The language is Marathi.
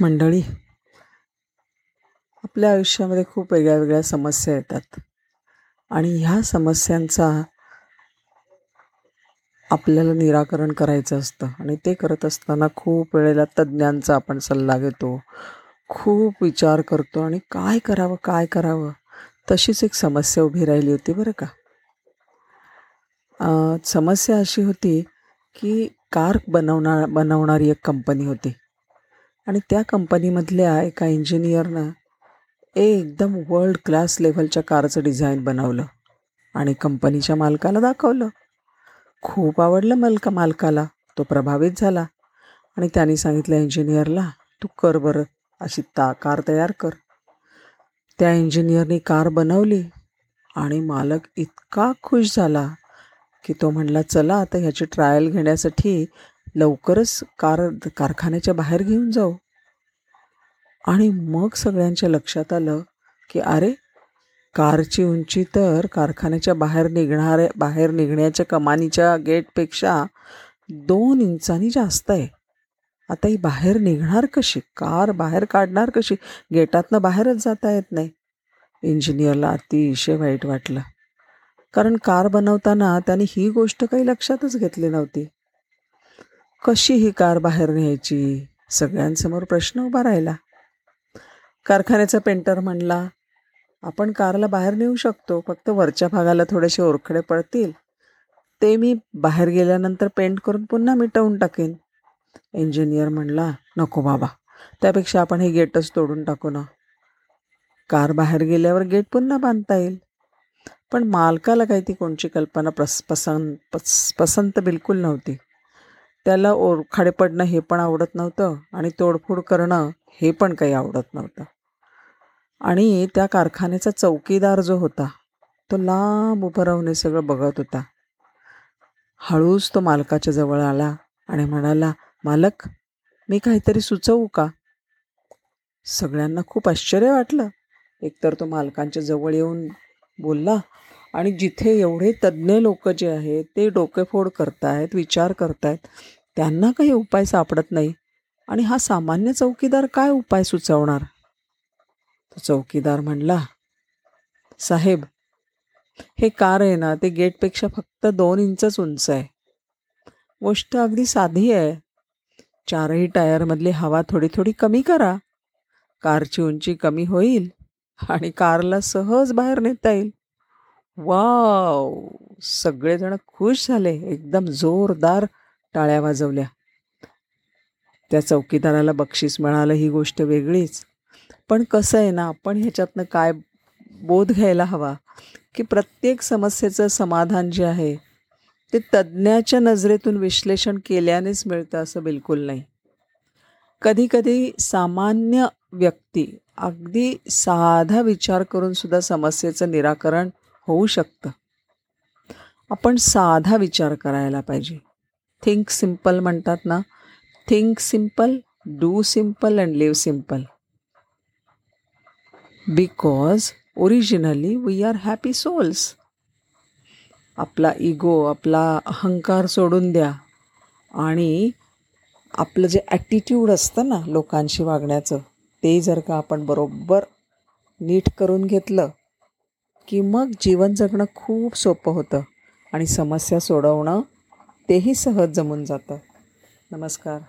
मंडळी आपल्या आयुष्यामध्ये खूप वेगळ्या वेगळ्या समस्या येतात. आणि ह्या समस्यांचा आपल्याला निराकरण करायचं असतं. आणि ते करत असताना खूप वेळेला तज्ज्ञांचा आपण सल्ला घेतो. खूप विचार करतो आणि काय करावं काय करावं? तशीच एक समस्या उभी राहिली होती बरं का? समस्या अशी होती की कार बनवणार बनवणारी एक कंपनी होती. आणि त्या कंपनीमधल्या एका इंजिनियरनं एकदम वर्ल्ड क्लास लेव्हलच्या कारचं डिझाईन बनवलं आणि कंपनीच्या मालकाला दाखवलं. खूप आवडलं मलक मालकाला. तो प्रभावित झाला आणि त्याने सांगितलं इंजिनियरला तू कर बरं अशी ता कार तयार कर. त्या इंजिनियरनी कार बनवली आणि मालक इतका खुश झाला की तो म्हणला चला आता ह्याची ट्रायल घेण्यासाठी लवकरच कार कारखान्याच्या बाहेर घेऊन जाऊ. आणि मग सगळ्यांच्या लक्षात आलं की अरे कारची उंची तर कारखान्याच्या बाहेर निघणाऱ्या बाहेर निघण्याच्या कमानीच्या गेटपेक्षा दोन इंचांनी जास्त आहे. आता ही बाहेर निघणार कशी? कार बाहेर काढणार कशी? गेटातनं बाहेरच जाता येत नाही. इंजिनियरला अतिशय वाईट वाटलं. कारण कार बनवताना त्याने ही गोष्ट काही लक्षातच घेतली नव्हती. कशी ही कार बाहेर न्यायची? सगळ्यांसमोर प्रश्न उभा राहिला. कारखान्याचा पेंटर म्हणला आपण कारला बाहेर नेऊ शकतो फक्त वरच्या भागाला थोडेसे ओरखडे पडतील. ते मी बाहेर गेल्यानंतर पेंट करून पुन्हा मिटवून टाकेन. इंजिनियर म्हणला नको बाबा त्यापेक्षा आपण हे गेटच तोडून टाकू ना. कार बाहेर गेल्यावर गेट पुन्हा बांधता येईल. पण मालकाला काही ती कोणची कल्पना प्रस पसंत पस पसंत बिलकुल नव्हती. त्याला ओरखाडे पडणं हे पण आवडत नव्हतं आणि तोडफोड करणं हे पण काही आवडत नव्हतं. आणि त्या कारखान्याचा चौकीदार जो होता तो लांब उभं राहून हे सगळं बघत होता. हळूच तो मालकाच्या जवळ आला आणि म्हणाला मालक मी काहीतरी सुचवू का? सगळ्यांना खूप आश्चर्य वाटलं. एकतर तो मालकांच्या जवळ येऊन बोलला आणि जिथे एवढे तज्ज्ञ लोक जे आहेत ते डोकेफोड करतायत विचार करतायत त्यांना काही उपाय सापडत नाही. आणि हा सामान्य चौकीदार काय उपाय सुचवणार? तो चौकीदार म्हणला साहेब हे कार आहे ना ते गेटपेक्षा फक्त दोन इंचच उंच आहे. गोष्ट अगदी साधी आहे. चारही टायरमधली हवा थोडी थोडी कमी करा. कारची उंची कमी होईल आणि कारला सहज बाहेर नेता येईल. वाव! सगळेजण खुश झाले एकदम जोरदार टाळ्या वाजवल्या. त्या चौकीदाराला बक्षीस मिळालं ही गोष्ट वेगळीच. पण कसं आहे ना आपण ह्याच्यातनं काय बोध घ्यायला हवा की प्रत्येक समस्येचं समाधान जे आहे ते तज्ज्ञाच्या नजरेतून विश्लेषण केल्यानेच मिळतं असं बिलकुल नाही. कधीकधी सामान्य व्यक्ती अगदी साधा विचार करून सुद्धा समस्येचं निराकरण होऊ शकतं. आपण साधा विचार करायला पाहिजे. थिंक सिंपल म्हणतात ना? Think simple do simple and live simple because originally we are happy souls आपला इगो आपला अहंकार सोडून द्या. आणि आपलं जे ॲटिट्यूड असतं ना लोकांशी वागण्याचं ते जर का आपण बरोबर नीट करून घेतलं की मग जीवन जगणं खूप सोपं होतं आणि समस्या सोडवणं तेही सहज जमून जातं. नमस्कार.